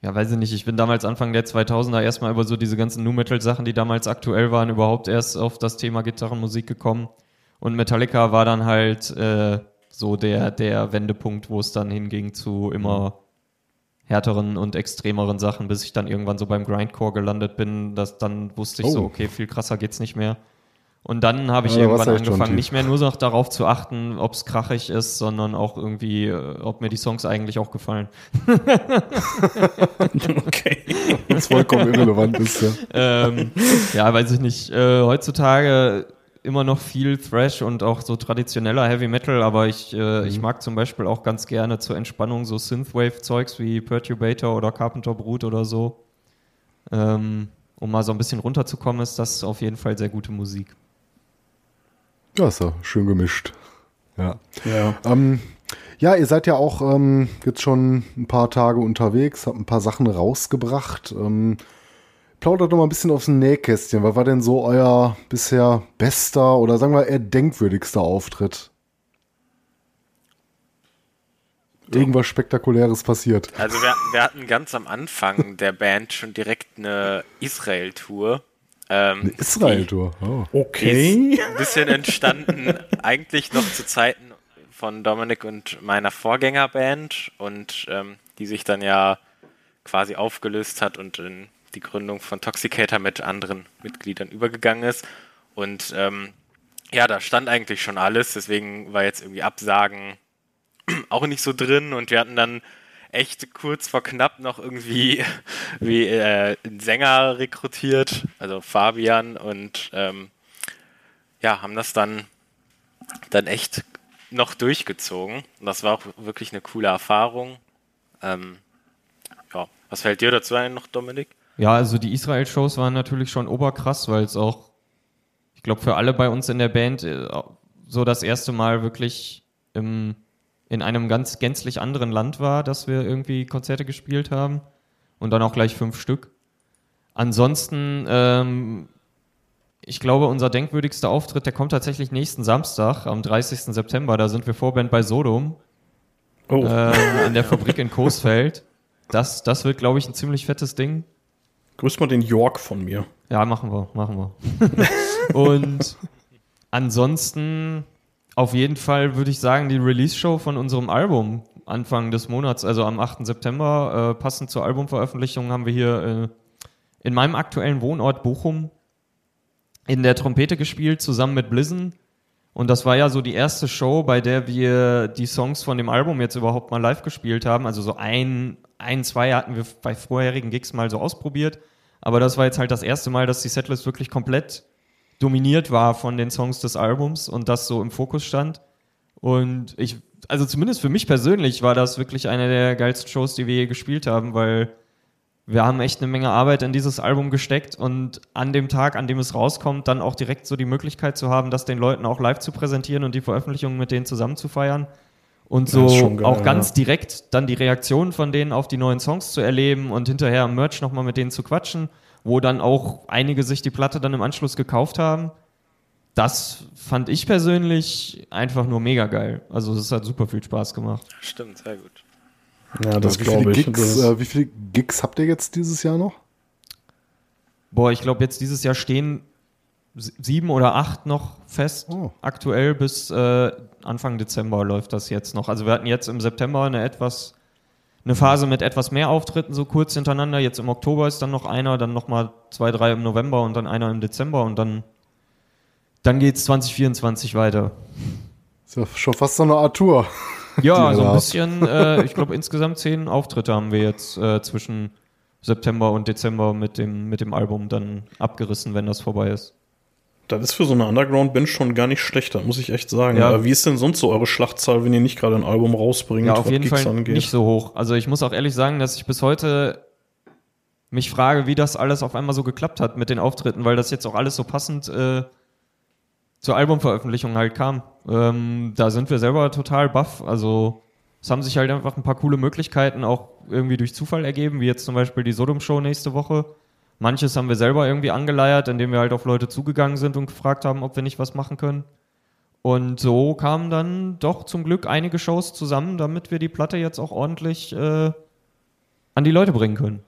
ja, weiß ich nicht, ich bin damals Anfang der 2000er erstmal über so diese ganzen Nu-Metal-Sachen, die damals aktuell waren, überhaupt erst auf das Thema Gitarrenmusik gekommen. Und Metallica war dann halt äh, so der, der Wendepunkt, wo es dann hinging zu immer härteren und extremeren Sachen, bis ich dann irgendwann so beim Grindcore gelandet bin. Das, dann wusste ich so, Oh. okay, viel krasser geht's nicht mehr. Und dann habe ich Ja, irgendwann angefangen, nicht mehr nur noch darauf zu achten, ob es krachig ist, sondern auch irgendwie, äh, ob mir die Songs eigentlich auch gefallen. (laughs) okay. Was vollkommen irrelevant ist, ja. ähm, ja, weiß ich nicht. Äh, heutzutage immer noch viel Thrash und auch so traditioneller Heavy Metal, aber ich, äh, ich mag zum Beispiel auch ganz gerne zur Entspannung so Synthwave-Zeugs wie Perturbator oder Carpenter Brut oder so. Ähm, um mal so ein bisschen runterzukommen, ist das auf jeden Fall sehr gute Musik. Ja, ist ja schön gemischt. Ja. Ja. Ähm, ja, ihr seid ja auch ähm, jetzt schon ein paar Tage unterwegs, habt ein paar Sachen rausgebracht. Ähm, plaudert doch mal ein bisschen aufs Nähkästchen. Was war denn so euer bisher bester oder sagen wir eher denkwürdigster Auftritt? Irgendwas Spektakuläres passiert. Also wir, wir hatten ganz am Anfang der Band schon direkt eine Israel-Tour. Ähm, Eine Israel-Tour. Oh. Okay. ist ein bisschen entstanden, (laughs) eigentlich noch zu Zeiten von Dominik und meiner Vorgängerband und ähm, die sich dann ja quasi aufgelöst hat und in die Gründung von Toxicator mit anderen Mitgliedern übergegangen ist. Und ähm, ja, da stand eigentlich schon alles, deswegen war jetzt irgendwie Absagen (clears throat) auch nicht so drin und wir hatten dann echt kurz vor knapp noch irgendwie (laughs) wie äh, einen Sänger rekrutiert, also Fabian und ähm, ja, haben das dann dann echt noch durchgezogen. Und das war auch wirklich eine coole Erfahrung. Ähm, ja, was fällt dir dazu ein noch, Dominik? Ja, also die Israel-Shows waren natürlich schon oberkrass, weil es auch, ich glaube, für alle bei uns in der Band äh, so das erste Mal wirklich im, in einem ganz gänzlich anderen Land war, dass wir irgendwie Konzerte gespielt haben und dann auch gleich fünf Stück. ansonsten, ähm, ich glaube, unser denkwürdigster Auftritt, der kommt tatsächlich nächsten Samstag, am 30. September. Da sind wir Vorband bei Sodom Oh, äh, an der (laughs) Fabrik in Coesfeld. Das, das wird, glaube ich, ein ziemlich fettes Ding. Grüß mal den York von mir. Ja, machen wir, machen wir. (laughs) Und ansonsten auf jeden Fall würde ich sagen, die Release-Show von unserem Album Anfang des Monats, also am 8. September, äh, passend zur Albumveröffentlichung, haben wir hier äh, in meinem aktuellen Wohnort Bochum in der Trompete gespielt, zusammen mit Blizzon. Und das war ja so die erste Show, bei der wir die Songs von dem Album jetzt überhaupt mal live gespielt haben. Also so ein, ein, zwei hatten wir bei vorherigen Gigs mal so ausprobiert. Aber das war jetzt halt das erste Mal, dass die Setlist wirklich komplett dominiert war von den Songs des Albums und das so im Fokus stand. Und ich, also zumindest für mich persönlich war das wirklich eine der geilsten Shows, die wir je gespielt haben, weil wir haben echt eine Menge Arbeit in dieses Album gesteckt und an dem Tag, an dem es rauskommt, dann auch direkt so die Möglichkeit zu haben, das den Leuten auch live zu präsentieren und die Veröffentlichung mit denen zusammen zu feiern. Und so geil, auch ganz ja. direkt dann die Reaktion von denen auf die neuen Songs zu erleben und hinterher am Merch nochmal mit denen zu quatschen, wo dann auch einige sich die Platte dann im Anschluss gekauft haben. Das fand ich persönlich einfach nur mega geil. Also es hat super viel Spaß gemacht. Stimmt, sehr gut. Ja, das wie, viele glaube ich. Gigs, Das äh, wie viele Gigs habt ihr jetzt dieses Jahr noch? Boah, ich glaube, jetzt dieses Jahr stehen sieben oder acht noch fest. Oh. Aktuell bis äh, Anfang Dezember läuft das jetzt noch. Also wir hatten jetzt im September eine etwas eine Phase mit etwas mehr Auftritten, so kurz hintereinander. Jetzt im Oktober ist dann noch einer, dann nochmal zwei, drei im November und dann einer im Dezember und dann, dann geht's 2024 weiter. Ist ja schon fast so eine Art Tour. Ja, so ein bisschen, äh, ich glaube insgesamt zehn Auftritte haben wir jetzt äh, zwischen September und Dezember mit dem, mit dem Album dann abgerissen, wenn das vorbei ist. Das ist für so eine Underground-Band schon gar nicht schlecht, das muss ich echt sagen. Ja. Aber Wie ist denn sonst so eure Schlachtzahl, wenn ihr nicht gerade ein Album rausbringt, Ja, auf was jeden Gigs Fall angeht? nicht so hoch. Also ich muss auch ehrlich sagen, dass ich bis heute mich frage, wie das alles auf einmal so geklappt hat mit den Auftritten, weil das jetzt auch alles so passend äh, zur Albumveröffentlichung halt kam. Ähm, da sind wir selber total baff. Also es haben sich halt einfach ein paar coole Möglichkeiten auch irgendwie durch Zufall ergeben, wie jetzt zum Beispiel die Sodom-Show nächste Woche. Manches haben wir selber irgendwie angeleiert, indem wir halt auf Leute zugegangen sind und gefragt haben, ob wir nicht was machen können. Und so kamen dann doch zum Glück einige Shows zusammen, damit wir die Platte jetzt auch ordentlich äh, an die Leute bringen können.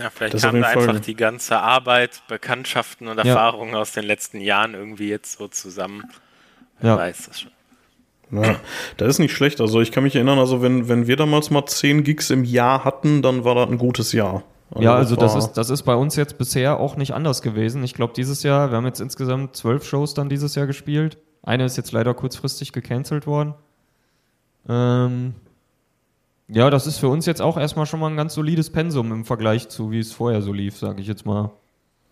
Ja, vielleicht Das jeden Fall- einfach die ganze Arbeit, Bekanntschaften und Ja. Erfahrungen aus den letzten Jahren irgendwie jetzt so zusammen. Wer Ja. weiß das schon. Ja, das ist nicht schlecht. Also ich kann mich erinnern, also wenn, wenn wir damals mal 10 Gigs im Jahr hatten, dann war das ein gutes Jahr. ja, also das war- ist, das ist bei uns jetzt bisher auch nicht anders gewesen. Ich glaube, dieses Jahr, wir haben jetzt insgesamt zwölf Shows dann dieses Jahr gespielt. Eine ist jetzt leider kurzfristig gecancelt worden. Ähm, ja, das ist für uns jetzt auch erstmal schon mal ein ganz solides Pensum im Vergleich zu, wie es vorher so lief, sage ich jetzt mal.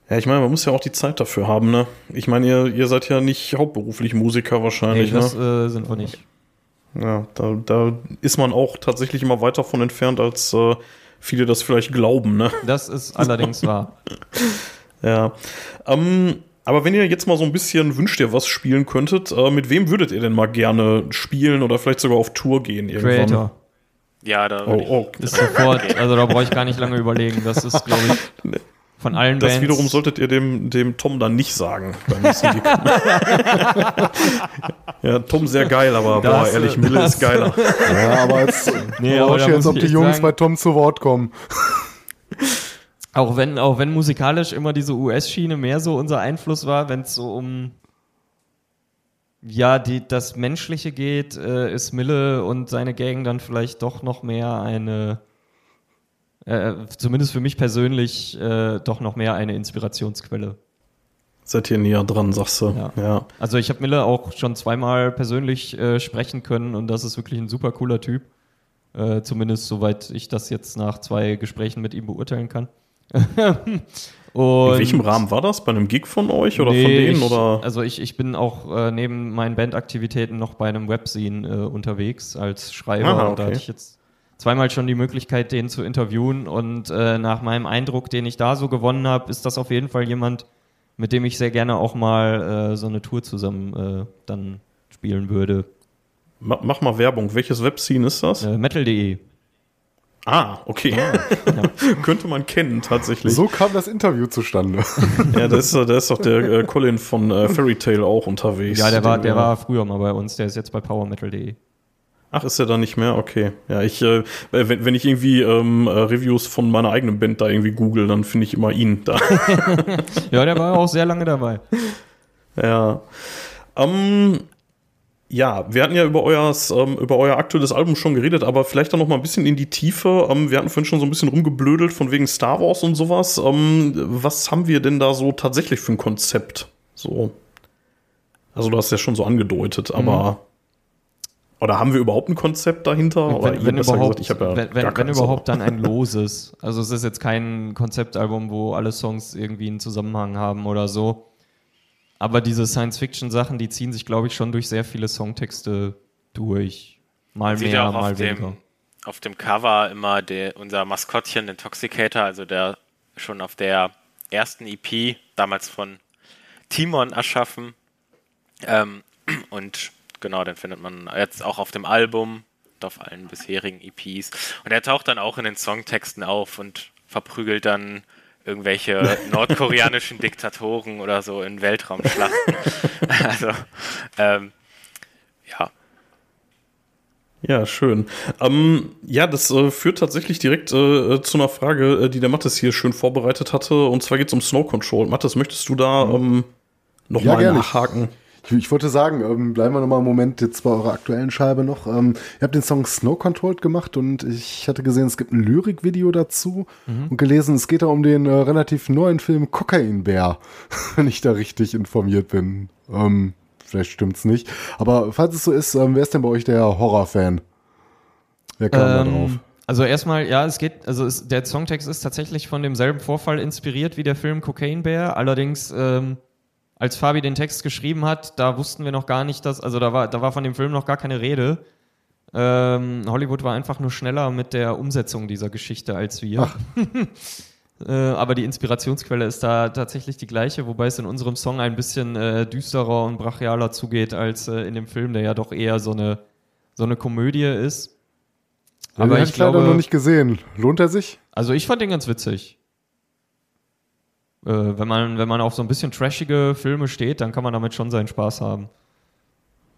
Ja, ich meine, man muss ja auch die Zeit dafür haben, ne? Ich meine, ihr, ihr seid ja nicht hauptberuflich Musiker Nee, wahrscheinlich, das ne? äh, sind wir nicht. Ja, da, da ist man auch tatsächlich immer weit davon entfernt, als äh, viele das vielleicht glauben, ne? Das ist (laughs) allerdings wahr. Ja. Ähm, aber wenn ihr jetzt mal so ein bisschen wünscht ihr was spielen könntet, äh, mit wem würdet ihr denn mal gerne spielen oder vielleicht sogar auf Tour gehen irgendwann? Creator. Ja, da Oh, ich oh. Ist sofort, also da brauche ich gar nicht lange überlegen. Das ist, glaube ich, (laughs) von allen Das Bands. wiederum solltet ihr dem, dem Tom dann nicht sagen. Beim (laughs) ja, Tom sehr geil, aber boah, Das, ehrlich, äh, Mille das- ist geiler. (laughs) Ja, aber jetzt Nee, aber da jetzt, muss ob ich die Jungs sagen- bei Tom zu Wort kommen. Auch wenn, auch wenn musikalisch immer diese US-Schiene mehr so unser Einfluss war, wenn es so um ja, die, das Menschliche geht, äh, ist Mille und seine Gang dann vielleicht doch noch mehr eine, äh, zumindest für mich persönlich, äh, doch noch mehr eine Inspirationsquelle. Seid ihr näher dran, sagst du. Ja. Ja. Also ich habe Mille auch schon zweimal persönlich äh, sprechen können und das ist wirklich ein super cooler Typ. Äh, zumindest soweit ich das jetzt nach zwei Gesprächen mit ihm beurteilen kann. (laughs) Und In welchem Rahmen war das? Bei einem Gig von euch oder Nee, von denen? ich, oder? Also ich, ich bin auch äh, neben meinen Bandaktivitäten noch bei einem Webzine äh, unterwegs als Schreiber. Aha, Und Da okay. hatte ich jetzt zweimal schon die Möglichkeit, den zu interviewen. Und äh, nach meinem Eindruck, den ich da so gewonnen habe, ist das auf jeden Fall jemand, mit dem ich sehr gerne auch mal äh, so eine Tour zusammen äh, dann spielen würde. Ma- Mach mal Werbung. Welches Webscene ist das? Äh, Metal.de. Ah, okay. (laughs) Könnte man kennen, tatsächlich. So kam das Interview zustande. (laughs) Ja, da ist, da ist doch der äh, Colin von äh, Fairy Tale auch unterwegs. Ja, der war, der äh, war früher mal bei uns, der ist jetzt bei powermetal.de. Ach, ist er da nicht mehr? Okay. Ja, ich, äh, wenn, wenn ich irgendwie ähm, äh, Reviews von meiner eigenen Band da irgendwie google, dann finde ich immer ihn da. (laughs) Ja, der war auch sehr lange dabei. ja. Ähm, ja, wir hatten ja über, euers, ähm, über euer aktuelles Album schon geredet, aber vielleicht dann noch mal ein bisschen in die Tiefe. Ähm, wir hatten vorhin schon so ein bisschen rumgeblödelt von wegen Star Wars und sowas. Ähm, was haben wir denn da so tatsächlich für ein Konzept? So. Also, du hast ja schon so angedeutet, aber. Oder haben wir überhaupt ein Konzept dahinter? Oder wenn, ihr wenn überhaupt, gesagt, ich ja wenn, wenn, wenn überhaupt dann ein (laughs) loses. Also es ist jetzt kein Konzeptalbum, wo alle Songs irgendwie einen Zusammenhang haben oder so. Aber diese Science-Fiction-Sachen, die ziehen sich, glaube ich, schon durch sehr viele Songtexte durch. Mal Sieht mehr, mal auf weniger. dem, auf dem Cover immer der, unser Maskottchen, den Toxicator, also der schon auf der ersten EP, damals von Timon erschaffen. Ähm, (clears throat) und genau, den findet man jetzt auch auf dem Album und auf allen bisherigen EPs. Und er taucht dann auch in den Songtexten auf und verprügelt dann irgendwelche (laughs) nordkoreanischen Diktatoren oder so in Weltraumschlachten. (laughs) also, ähm, ja, Ja, schön. Ähm, ja, das äh, führt tatsächlich direkt äh, zu einer Frage, äh, die der Mattes hier schön vorbereitet hatte. Und zwar geht es um Snow Control. Mattes, möchtest du da ähm, Ja, nochmal gerne. nachhaken? Ich, ich wollte sagen, ähm, bleiben wir noch mal einen Moment jetzt bei eurer aktuellen Scheibe noch. Ähm, ihr habt den Song Snow Controlled gemacht und ich hatte gesehen, es gibt ein Lyrikvideo dazu und gelesen, es geht da um den äh, relativ neuen Film Cocaine Bear, (laughs) wenn ich da richtig informiert bin. Ähm, vielleicht stimmt's nicht. Aber falls es so ist, ähm, wer ist denn bei euch der Horrorfan? Wer kam da drauf? Ähm, also erstmal, ja, es geht, also es, der Songtext ist tatsächlich von demselben Vorfall inspiriert wie der Film Cocaine Bear. Allerdings, ähm, als Fabi den Text geschrieben hat, da wussten wir noch gar nicht, dass, also da war, da war von dem Film noch gar keine Rede. Ähm, Hollywood war einfach nur schneller mit der Umsetzung dieser Geschichte als wir. (laughs) äh, aber die Inspirationsquelle ist da tatsächlich die gleiche, wobei es in unserem Song ein bisschen äh, düsterer und brachialer zugeht als äh, in dem Film, der ja doch eher so eine, so eine Komödie ist. Den Aber hab ich glaube, leider noch nicht gesehen. Lohnt er sich? also ich fand den ganz witzig. Äh, wenn, man, wenn man auf so ein bisschen trashige Filme steht, dann kann man damit schon seinen Spaß haben.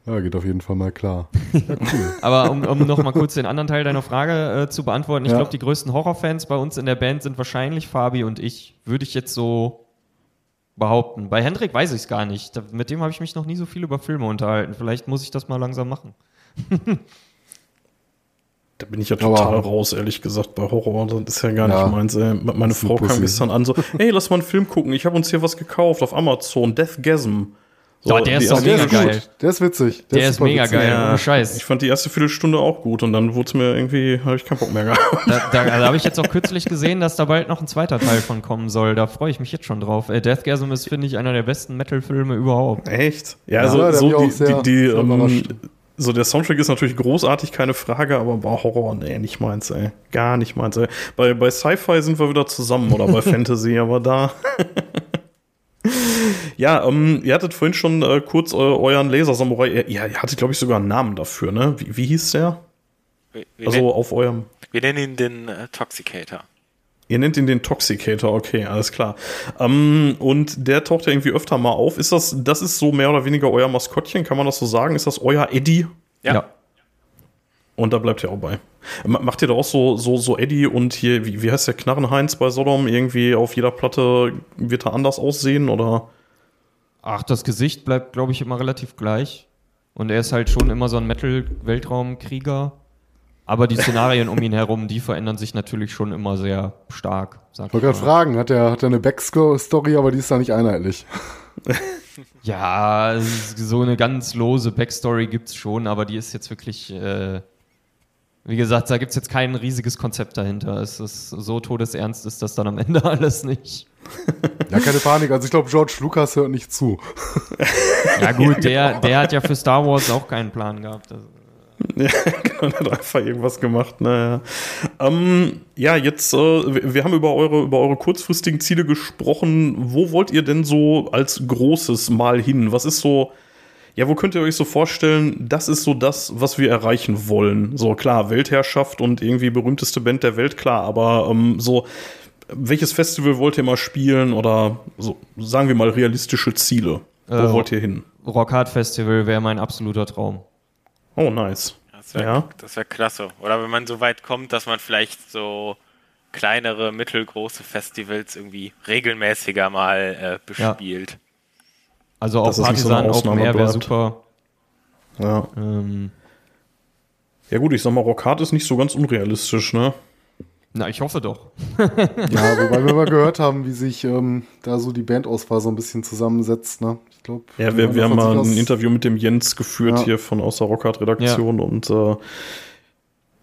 Ja, geht auf jeden Fall mal klar. (laughs) Aber um, um noch mal kurz den anderen Teil deiner Frage äh, zu beantworten, ich Ja. glaube, die größten Horrorfans bei uns in der Band sind wahrscheinlich Fabi und ich. Würde ich jetzt so behaupten. Bei Hendrik weiß ich es gar nicht. Da, mit dem habe ich mich noch nie so viel über Filme unterhalten. Vielleicht muss ich das mal langsam machen. (laughs) Da bin ich ja Aber- total raus, ehrlich gesagt, bei Horror. Das ist ja gar Ja. nicht meins. Ey. Meine ist eine Frau kam gestern an, so, (laughs) hey, lass mal einen Film gucken. Ich habe uns hier was gekauft auf Amazon, Deathgasm. So, Oh, der ist die doch Der mega ist geil. gut. Der ist witzig. Der ist super mega witzig. geil. ohne Scheiß. Ich fand die erste Viertelstunde auch gut und dann wurde es mir irgendwie, habe ich keinen Bock mehr gehabt. Da, da, da habe ich jetzt auch kürzlich gesehen, dass da bald noch ein zweiter Teil von kommen soll. Da freue ich mich jetzt schon drauf. Äh, Deathgasm ist, finde ich, einer der besten Metal-Filme überhaupt. Echt? Ja, Ja, also so auch die, sehr- die, die sehr ähm. So der Soundtrack ist natürlich großartig, keine Frage, aber bei Horror, nee, nicht meins, ey. Gar nicht meins, ey. Bei, bei Sci-Fi sind wir wieder zusammen oder bei (laughs) Fantasy, aber da. (laughs) ja, ähm, ihr hattet vorhin schon äh, kurz äh, euren Laser-Samurai, ihr, ihr hattet, glaube ich, sogar einen Namen dafür, ne? Wie, wie hieß der? wir, wir, Also nennen, auf eurem. wir nennen ihn den äh, Toxicator. Ihr nennt ihn den Toxicator, okay, alles klar. Ähm, und der taucht ja irgendwie öfter mal auf. Ist das, das ist so mehr oder weniger euer Maskottchen, kann man das so sagen? Ist das euer Eddie? Ja. Und da bleibt ihr auch bei. Ma- Macht ihr da auch so, so, so Eddie und hier, wie, wie heißt der Knarrenheinz bei Sodom? Irgendwie auf jeder Platte wird er anders aussehen oder? Ach, das Gesicht bleibt, glaube ich, immer relativ gleich. Und er ist halt schon immer so ein Metal-Weltraumkrieger. Aber die Szenarien um ihn herum, die verändern sich natürlich schon immer sehr stark. Sag Ich wollte gerade fragen, hat er hat eine Backstory, aber die ist da nicht einheitlich. (laughs) Ja, so eine ganz lose Backstory gibt's schon, aber die ist jetzt wirklich, äh, wie gesagt, da gibt's jetzt kein riesiges Konzept dahinter. Es ist so todesernst ist das dann am Ende (laughs) alles nicht. Ja, keine Panik. Also ich glaube, George Lucas hört nicht zu. Ja gut, (laughs) der, der hat ja für Star Wars auch keinen Plan gehabt. Also, (laughs) Ja, genau, hat einfach irgendwas gemacht. Naja. Ähm, ja, jetzt, äh, wir wir haben über eure, über eure kurzfristigen Ziele gesprochen. Wo wollt ihr denn so als großes Mal hin? Was ist so, ja, wo könnt ihr euch so vorstellen, das ist so das, was wir erreichen wollen? So klar, Weltherrschaft und irgendwie berühmteste Band der Welt, klar, aber ähm, so, welches Festival wollt ihr mal spielen oder so, sagen wir mal realistische Ziele? Wo Äh, wollt ihr hin? Rockhard Festival wäre mein absoluter Traum. Oh, nice. Das wäre Ja. das wär klasse. Oder wenn man so weit kommt, dass man vielleicht so kleinere, mittelgroße Festivals irgendwie regelmäßiger mal äh, bespielt. Also auch nicht so Partisan Open Air wäre super. Ja. Ähm, ja gut, ich sag mal, Rockhard ist nicht so ganz unrealistisch, ne? na, ich hoffe doch. Ja, wobei wir mal (laughs) gehört haben, wie sich ähm, da so die Bandauswahl so ein bisschen zusammensetzt. Ne? Ich glaube. Ja, wir, wir haben mal ein Interview mit dem Jens geführt Ja. hier von Außer Rockhard Redaktion und äh,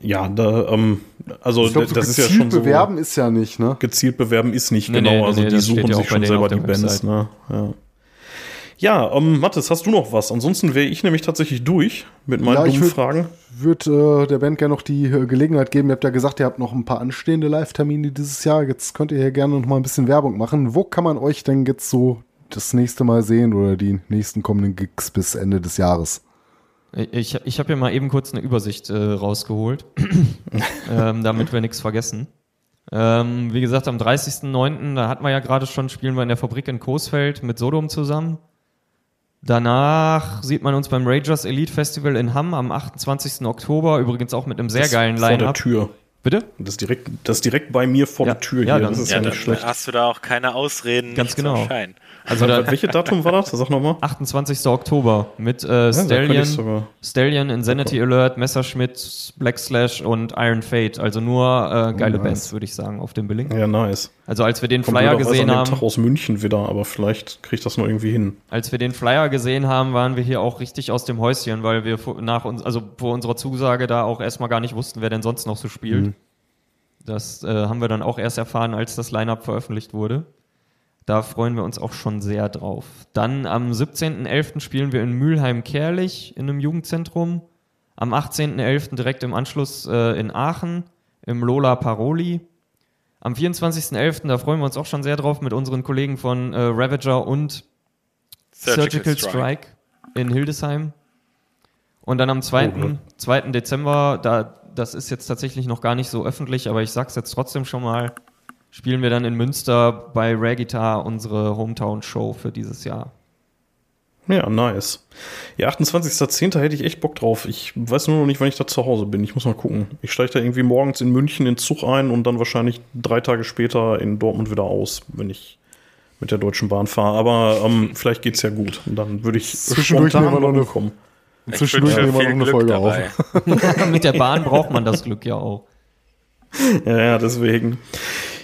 ja, da, ähm, also Ich glaube, so das ist ja gezielt schon so. bewerben ist ja nicht, ne? gezielt bewerben ist nicht Nee, genau, nee, also nee, die suchen ja sich schon selber die Bands, Website. ne? Ja. Ja, ähm, Mathis, hast du noch was? Ansonsten wäre ich nämlich tatsächlich durch mit meinen Ja, ich dummen würd- Fragen. Würde äh, der Band gerne noch die äh, Gelegenheit geben. Ihr habt ja gesagt, ihr habt noch ein paar anstehende Live-Termine dieses Jahr. Jetzt könnt ihr hier gerne noch mal ein bisschen Werbung machen. Wo kann man euch denn jetzt so das nächste Mal sehen oder die nächsten kommenden Gigs bis Ende des Jahres? Ich, ich habe hier mal eben kurz eine Übersicht äh, rausgeholt, (clears throat) ähm, damit wir nichts vergessen. Ähm, wie gesagt, am 30.09., da hatten wir ja gerade schon, spielen wir in der Fabrik in Coesfeld mit Sodom zusammen. Danach sieht man uns beim Ragers Elite Festival in Hamm am 28. Oktober, übrigens auch mit einem sehr Das geilen Vor der Line-Up. Tür. Bitte? Das ist direkt, das direkt bei mir vor Ja, der Tür ja, hier. dann- Das ist Ja, ja, nicht schlecht. hast du da auch keine Ausreden, Ganz genau. Also da, Welche Datum war das? Sag nochmal. 28. Oktober mit äh, Stallion, Stallion, Insanity Alert, Messerschmitt, Black Slash und Iron Fate. Also nur äh, geile nice. Bands, würde ich sagen, auf dem Billing. Ja, nice. Also als wir den Kommt Flyer gesehen an dem Tag haben, aus München wieder, aber vielleicht kriege ich das noch irgendwie hin. als wir den Flyer gesehen haben, waren wir hier auch richtig aus dem Häuschen, weil wir vor- nach uns, also vor unserer Zusage da auch erstmal gar nicht wussten, wer denn sonst noch so spielt. Das äh, haben wir dann auch erst erfahren, als das Line-Up veröffentlicht wurde. Da freuen wir uns auch schon sehr drauf. Dann am 17.11. spielen wir in Mülheim-Kerlich in einem Jugendzentrum. Am 18.11. direkt im Anschluss äh, in Aachen im Lola Paroli. Am 24.11. da freuen wir uns auch schon sehr drauf mit unseren Kollegen von äh, Ravager und Surgical, Strike. in Hildesheim. Und dann am 2. Oh, ne? 2. Dezember, da, das ist jetzt tatsächlich noch gar nicht so öffentlich, aber ich sag's jetzt trotzdem schon mal, spielen wir dann in Münster bei Rare Guitar unsere Hometown-Show für dieses Jahr. Ja, nice. Ja, 28.10. hätte ich echt Bock drauf. Ich weiß nur noch nicht, wann ich da zu Hause bin. Ich muss mal gucken. Ich steige da irgendwie morgens in München in den Zug ein und dann wahrscheinlich drei Tage später in Dortmund wieder aus, wenn ich mit der Deutschen Bahn fahre. Aber ähm, vielleicht geht's ja gut. Und dann würde ich Zwischendurch wir noch eine- kommen. Zwischendurch nehmen wir noch eine Glück Folge auf. dabei. (laughs) Mit der Bahn braucht man das Glück ja auch. Ja, ja, deswegen.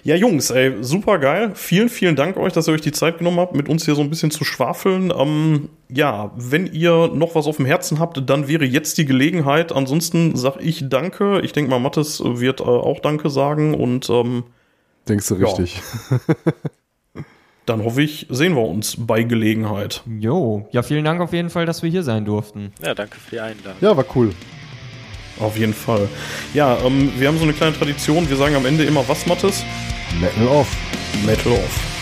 Ja, Jungs, ey, super geil. Vielen, vielen Dank euch, dass ihr euch die Zeit genommen habt, mit uns hier so ein bisschen zu schwafeln. Ähm, ja, wenn ihr noch was auf dem Herzen habt, dann wäre jetzt die Gelegenheit. Ansonsten sag ich Danke. Ich denke mal, Mattes wird äh, auch Danke sagen und ähm, Denkst du Ja. (laughs) dann hoffe ich, sehen wir uns bei Gelegenheit. Jo, ja, vielen Dank auf jeden Fall, dass wir hier sein durften. Ja, danke für die Einladung. Ja, war cool. Auf jeden Fall. Ja, ähm, wir haben so eine kleine Tradition. Wir sagen am Ende immer was, Mattes? Metal off. Metal off.